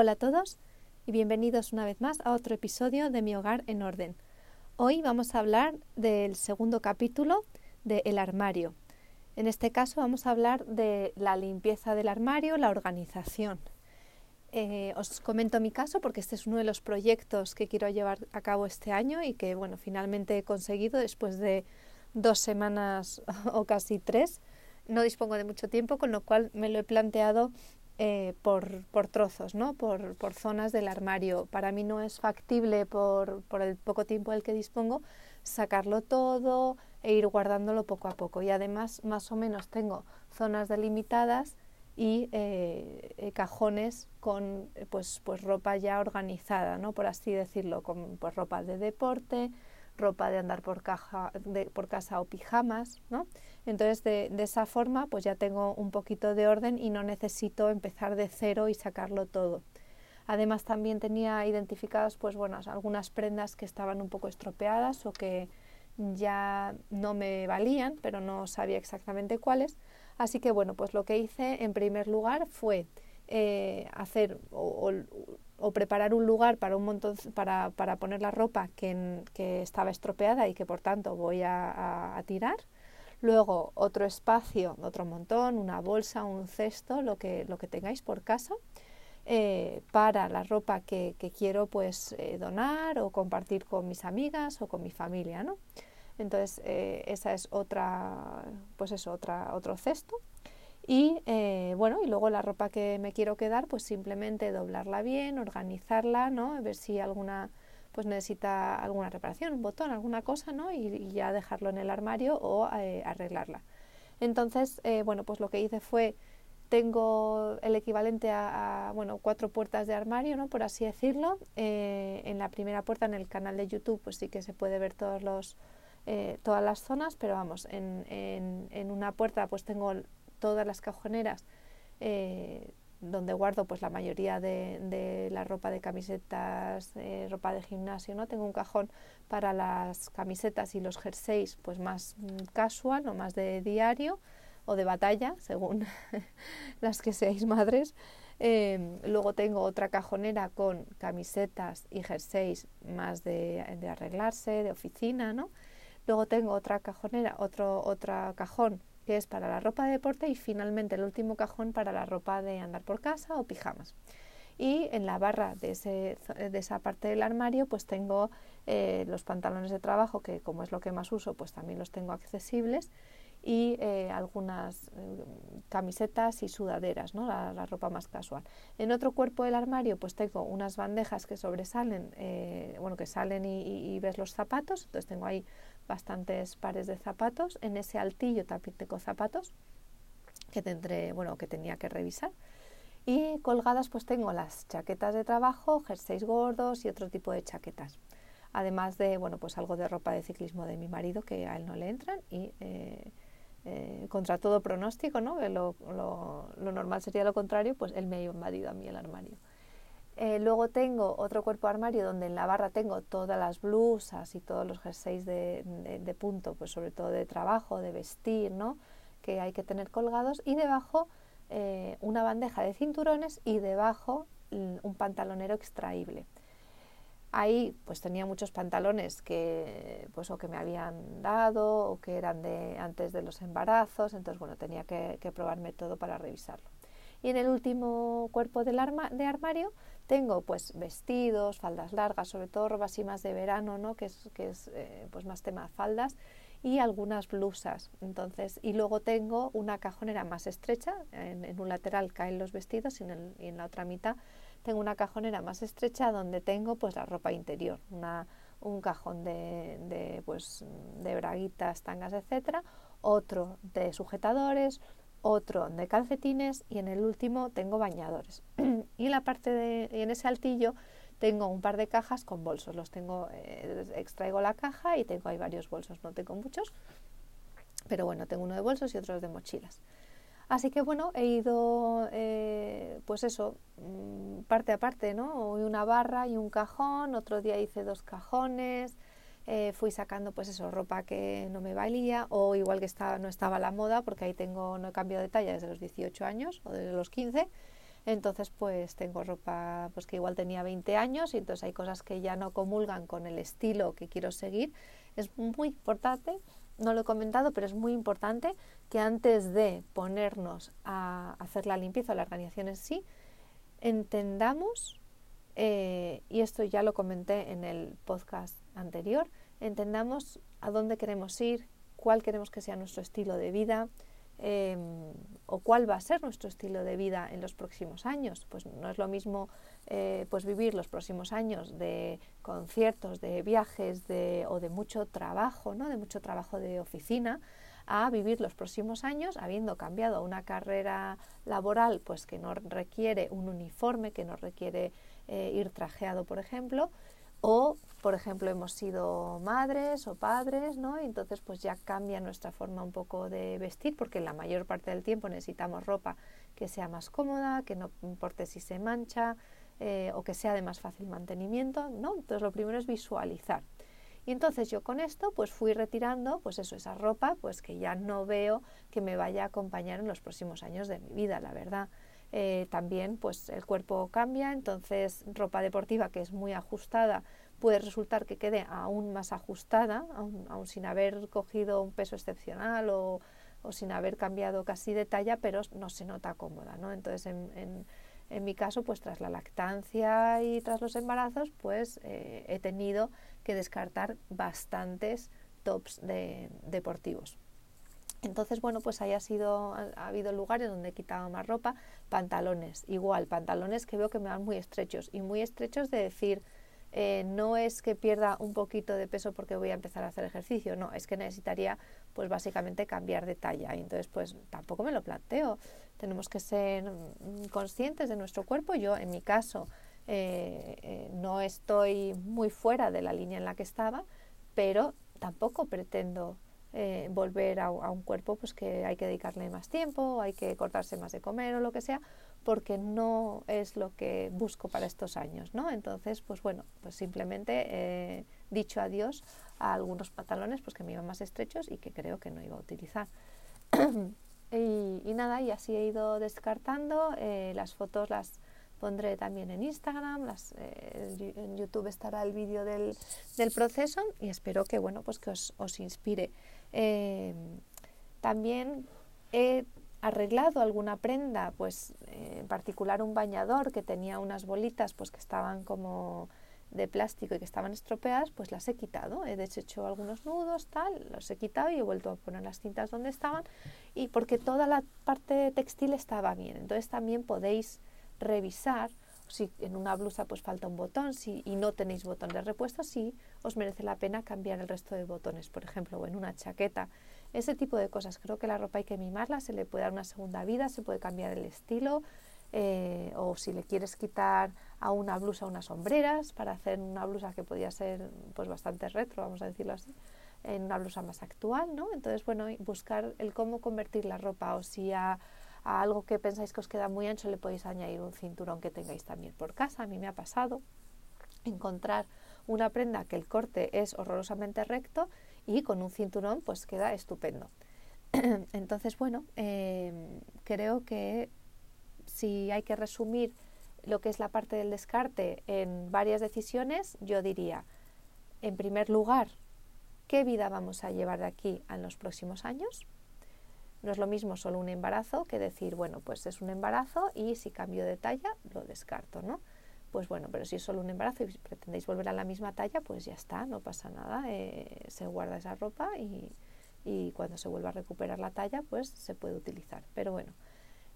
Hola a todos y bienvenidos una vez más a otro episodio de Mi Hogar en Orden. Hoy vamos a hablar del segundo capítulo de El armario. En este caso vamos a hablar de la limpieza del armario, la organización. Eh, os comento mi caso porque este es uno de los proyectos que quiero llevar a cabo este año y que bueno finalmente he conseguido después de dos semanas o casi tres. No dispongo de mucho tiempo, con lo cual me lo he planteado eh, por, por, trozos, ¿no? Por, por, zonas del armario. Para mí no es factible, por, por, el poco tiempo del que dispongo, sacarlo todo e ir guardándolo poco a poco. Y además, más o menos, tengo zonas delimitadas y eh, eh cajones con pues, pues ropa ya organizada, ¿no? por así decirlo, con pues, ropa de deporte, ropa de andar por, caja, de, por casa o pijamas, ¿no? Entonces, de, esa forma, pues ya tengo un poquito de orden y no necesito empezar de cero y sacarlo todo. Además, también tenía identificadas, pues bueno, algunas prendas que estaban un poco estropeadas o que ya no me valían, pero no sabía exactamente cuáles. Así que, bueno, pues lo que hice en primer lugar fue eh, hacer preparar un lugar para un montón para, para poner la ropa que, que, estaba estropeada y que por tanto voy a, a, tirar. Luego otro espacio otro montón una bolsa un cesto lo que lo que tengáis por casa eh, para la ropa que, que quiero pues eh, donar o compartir con mis amigas o con mi familia no entonces eh, esa es otra pues eso otra otro cesto y eh, bueno, y luego la ropa que me quiero quedar, pues simplemente doblarla bien, organizarla, ¿no? Ver si alguna pues necesita alguna reparación, un botón, alguna cosa, ¿no? Y, ya dejarlo en el armario o eh, arreglarla. Entonces, eh, bueno, pues lo que hice fue tengo el equivalente a, bueno cuatro puertas de armario, ¿no? Por así decirlo. En la primera puerta, en el canal de YouTube, pues sí que se puede ver todos los todas las zonas, pero vamos, en, en, en una puerta pues tengo todas las cajoneras eh, donde guardo pues la mayoría de, de la ropa de camisetas, eh, ropa de gimnasio, ¿no? Tengo un cajón para las camisetas y los jerseys pues más casual o más de diario o de batalla, según las que seáis madres. Eh, luego tengo otra cajonera con camisetas y jerseys más de, de arreglarse, de oficina, ¿no? Luego tengo otra cajonera, otro otra cajón que es para la ropa de deporte y finalmente el último cajón para la ropa de andar por casa o pijamas. Y en la barra de, ese, de esa parte del armario pues tengo eh, los pantalones de trabajo que como es lo que más uso pues también los tengo accesibles y eh, algunas eh, camisetas y sudaderas, ¿no? La, ropa más casual. En otro cuerpo del armario pues tengo unas bandejas que sobresalen, eh, bueno, que salen y, y, ves los zapatos, entonces tengo ahí bastantes pares de zapatos. En ese altillo también tengo zapatos que tendré, bueno, que tenía que revisar. Y colgadas pues tengo las chaquetas de trabajo, jerseys gordos y otro tipo de chaquetas. Además de, bueno, pues algo de ropa de ciclismo de mi marido que a él no le entran y eh, eh, contra todo pronóstico, ¿no? lo, lo, lo, normal sería lo contrario, pues él me ha invadido a mí el armario. Eh, luego tengo otro cuerpo armario donde en la barra tengo todas las blusas y todos los jerseys de, de, punto, pues sobre todo de trabajo, de vestir, ¿no? que hay que tener colgados. Y debajo eh, una bandeja de cinturones y debajo un pantalonero extraíble. Ahí pues tenía muchos pantalones que pues o que me habían dado o que eran de antes de los embarazos, entonces bueno, tenía que, que probarme todo para revisarlo. Y en el último cuerpo del arma, de armario tengo pues vestidos, faldas largas, sobre todo ropa así más de verano, ¿no? que es, que es eh, pues más tema faldas y algunas blusas. Entonces, y luego tengo una cajonera más estrecha, en, un lateral caen los vestidos y en, la otra mitad tengo una cajonera más estrecha donde tengo pues la ropa interior, una, un cajón de, de, pues, de braguitas, tangas, etcétera, otro de sujetadores, otro de calcetines y en el último tengo bañadores. y en la parte de, en ese altillo tengo un par de cajas con bolsos. Los tengo, eh, extraigo la caja y tengo ahí varios bolsos. No tengo muchos, pero bueno, tengo uno de bolsos y otros de mochilas. Así que bueno, he ido, eh, pues eso, mm, parte a parte, ¿no? Hoy una barra y un cajón, otro día hice dos cajones, eh, fui sacando pues eso, ropa que no me valía o igual que estaba, no estaba la moda, porque ahí tengo, no he cambiado de talla desde los 18 años o desde los 15, Entonces, pues tengo ropa pues que igual tenía 20 años y entonces hay cosas que ya no comulgan con el estilo que quiero seguir. Es muy importante, no lo he comentado, pero es muy importante que antes de ponernos a hacer la limpieza o la organización en sí, entendamos, eh, y esto ya lo comenté en el podcast anterior, entendamos a dónde queremos ir, cuál queremos que sea nuestro estilo de vida, Em, o cuál va a ser nuestro estilo de vida en los próximos años. Pues no es lo mismo eh, pues vivir los próximos años de conciertos, de viajes de, o de mucho trabajo, ¿no? de mucho trabajo de oficina, a vivir los próximos años habiendo cambiado una carrera laboral pues que no requiere un uniforme, que no requiere eh, ir trajeado, por ejemplo, o por ejemplo hemos sido madres o padres, ¿no? Y entonces pues ya cambia nuestra forma un poco de vestir porque la mayor parte del tiempo necesitamos ropa que sea más cómoda, que no importe si se mancha eh, o que sea de más fácil mantenimiento, ¿no? Entonces lo primero es visualizar. Y entonces yo con esto pues fui retirando pues eso, esa ropa pues que ya no veo que me vaya a acompañar en los próximos años de mi vida, la verdad. Eh, también pues el cuerpo cambia, entonces ropa deportiva que es muy ajustada puede resultar que quede aún más ajustada, aún, sin haber cogido un peso excepcional o, sin haber cambiado casi de talla, pero no se nota cómoda. ¿no? Entonces, en, en, mi caso, pues tras la lactancia y tras los embarazos, pues eh, he tenido que descartar bastantes tops de, deportivos. Entonces, bueno, pues haya sido, ha, habido lugares donde he quitado más ropa, pantalones, igual, pantalones que veo que me van muy estrechos y muy estrechos de decir, eh, no es que pierda un poquito de peso porque voy a empezar a hacer ejercicio, no, es que necesitaría pues básicamente cambiar de talla y entonces pues tampoco me lo planteo. Tenemos que ser mm, conscientes de nuestro cuerpo. Yo en mi caso eh, eh, no estoy muy fuera de la línea en la que estaba, pero tampoco pretendo volver a, un cuerpo pues que hay que dedicarle más tiempo, hay que cortarse más de comer o lo que sea, porque no es lo que busco para estos años, ¿no? Entonces, pues bueno, pues simplemente he dicho adiós a algunos pantalones pues que me iban más estrechos y que creo que no iba a utilizar. y, nada, y así he ido descartando. Eh, las fotos las pondré también en Instagram, las, eh, en YouTube estará el vídeo del, del, proceso y espero que, bueno, pues que os inspire. Eh, también he arreglado alguna prenda, pues en particular un bañador que tenía unas bolitas pues que estaban como de plástico y que estaban estropeadas, pues las he quitado, he deshecho algunos nudos, tal, los he quitado y he vuelto a poner las cintas donde estaban y porque toda la parte textil estaba bien. Entonces también podéis revisar si en una blusa pues falta un botón si, y no tenéis botón de repuesto, si os merece la pena cambiar el resto de botones, por ejemplo, o en una chaqueta ese tipo de cosas. Creo que la ropa hay que mimarla, se le puede dar una segunda vida, se puede cambiar el estilo. Eh, o si le quieres quitar a una blusa unas sombreras para hacer una blusa que podía ser pues bastante retro, vamos a decirlo así, en una blusa más actual, ¿no? Entonces, bueno, buscar el cómo convertir la ropa o si a, a algo que pensáis que os queda muy ancho le podéis añadir un cinturón que tengáis también por casa. A mí me ha pasado encontrar una prenda que el corte es horrorosamente recto y con un cinturón pues queda estupendo. Entonces, bueno, em, creo que si hay que resumir lo que es la parte del descarte en varias decisiones, yo diría, en primer lugar, ¿qué vida vamos a llevar de aquí a los próximos años? No es lo mismo solo un embarazo que decir, bueno, pues es un embarazo y si cambio de talla lo descarto, ¿no? Pues bueno, pero si es solo un embarazo y pretendéis volver a la misma talla, pues ya está, no pasa nada, eh, se guarda esa ropa y, y, cuando se vuelva a recuperar la talla, pues se puede utilizar. Pero bueno,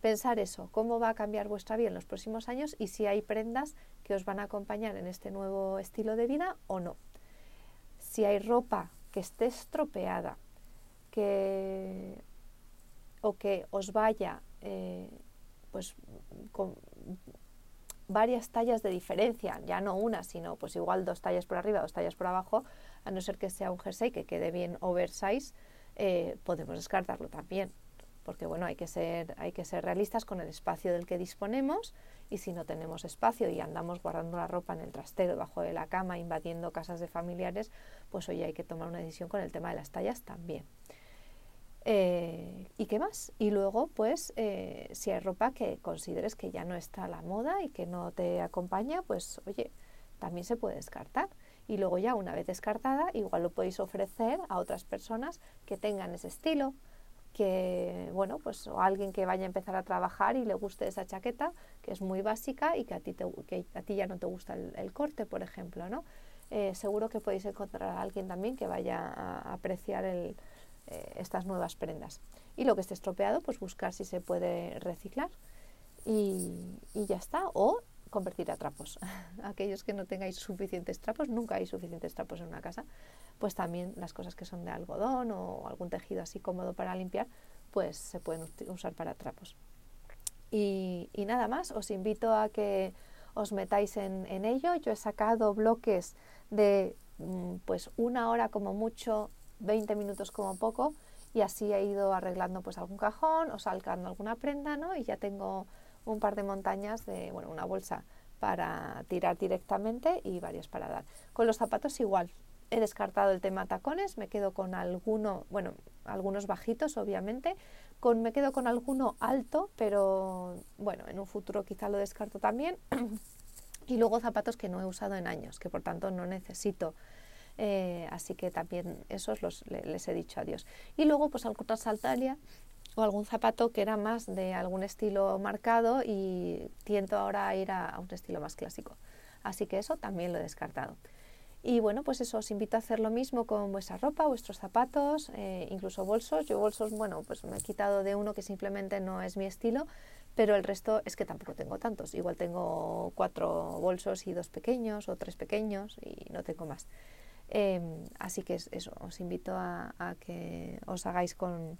pensar eso, cómo va a cambiar vuestra vida en los próximos años y si hay prendas que os van a acompañar en este nuevo estilo de vida o no. Si hay ropa que esté estropeada, que o que os vaya eh, pues varias tallas de diferencia, ya no una, sino pues igual dos tallas por arriba, dos tallas por abajo, a no ser que sea un jersey que quede bien oversize, eh, podemos descartarlo también, porque bueno, hay que, ser, hay que ser realistas con el espacio del que disponemos y si no tenemos espacio y andamos guardando la ropa en el trastero, debajo de la cama, invadiendo casas de familiares, pues hoy hay que tomar una decisión con el tema de las tallas también. Eh, ¿Y qué más? Y luego, pues, eh, si hay ropa que consideres que ya no está a la moda y que no te acompaña, pues, oye, también se puede descartar. Y luego ya, una vez descartada, igual lo podéis ofrecer a otras personas que tengan ese estilo, que, bueno, pues o alguien que vaya a empezar a trabajar y le guste esa chaqueta, que es muy básica y que a ti, que a ti ya no te gusta el, corte, por ejemplo, ¿no? Eh, seguro que podéis encontrar a alguien también que vaya a apreciar el, eh, estas nuevas prendas. Y lo que esté estropeado, pues buscar si se puede reciclar y, y ya está. O convertir a trapos. Aquellos que no tengáis suficientes trapos, nunca hay suficientes trapos en una casa, pues también las cosas que son de algodón o algún tejido así cómodo para limpiar, pues se pueden usar para trapos. Y, y nada más, os invito a que os metáis en, en ello. Yo he sacado bloques de mm, pues una hora como mucho 20 minutos como poco y así he ido arreglando pues algún cajón o salcando alguna prenda, ¿no? Y ya tengo un par de montañas de, bueno, una bolsa para tirar directamente y varios para dar. Con los zapatos igual. He descartado el tema tacones, me quedo con alguno, bueno, algunos bajitos obviamente, con, me quedo con alguno alto, pero bueno, en un futuro quizá lo descarto también. y luego zapatos que no he usado en años, que por tanto no necesito eh, así que también esos los, les he dicho adiós. Y luego pues alguna saltaria o algún zapato que era más de algún estilo marcado y tiento ahora a ir a, un estilo más clásico. Así que eso también lo he descartado. Y bueno, pues eso, os invito a hacer lo mismo con vuestra ropa, vuestros zapatos, eh, incluso bolsos. Yo bolsos, bueno, pues me he quitado de uno que simplemente no es mi estilo, pero el resto es que tampoco tengo tantos. Igual tengo cuatro bolsos y dos pequeños o tres pequeños y no tengo más. Em, así que os invito a, que os hagáis con,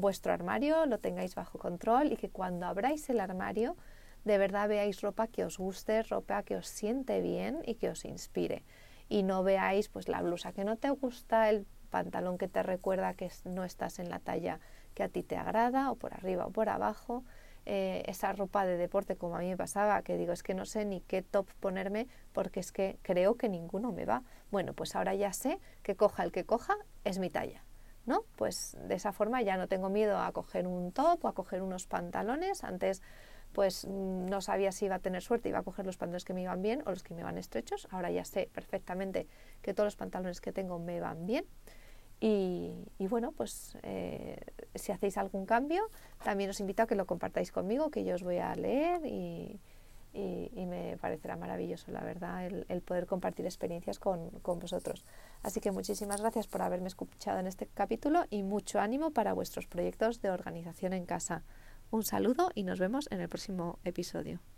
vuestro armario, lo tengáis bajo control y que cuando abráis el armario de verdad veáis ropa que os guste, ropa que os siente bien y que os inspire. Y no veáis pues la blusa que no te gusta, el pantalón que te recuerda que no estás en la talla que a ti te agrada, o por arriba o por abajo, eh, esa ropa de deporte como a mí me pasaba, que digo, es que no sé ni qué top ponerme porque es que creo que ninguno me va. Bueno, pues ahora ya sé que coja el que coja es mi talla. ¿No? Pues de esa forma ya no tengo miedo a coger un top o a coger unos pantalones. Antes pues mm, no sabía si iba a tener suerte, iba a coger los pantalones que me iban bien o los que me van estrechos. Ahora ya sé perfectamente que todos los pantalones que tengo me van bien. Y, bueno, pues eh, si hacéis algún cambio, también os invito a que lo compartáis conmigo, que yo os voy a leer y, me parecerá maravilloso, la verdad, el, poder compartir experiencias con, con, vosotros. Así que muchísimas gracias por haberme escuchado en este capítulo y mucho ánimo para vuestros proyectos de organización en casa. Un saludo y nos vemos en el próximo episodio.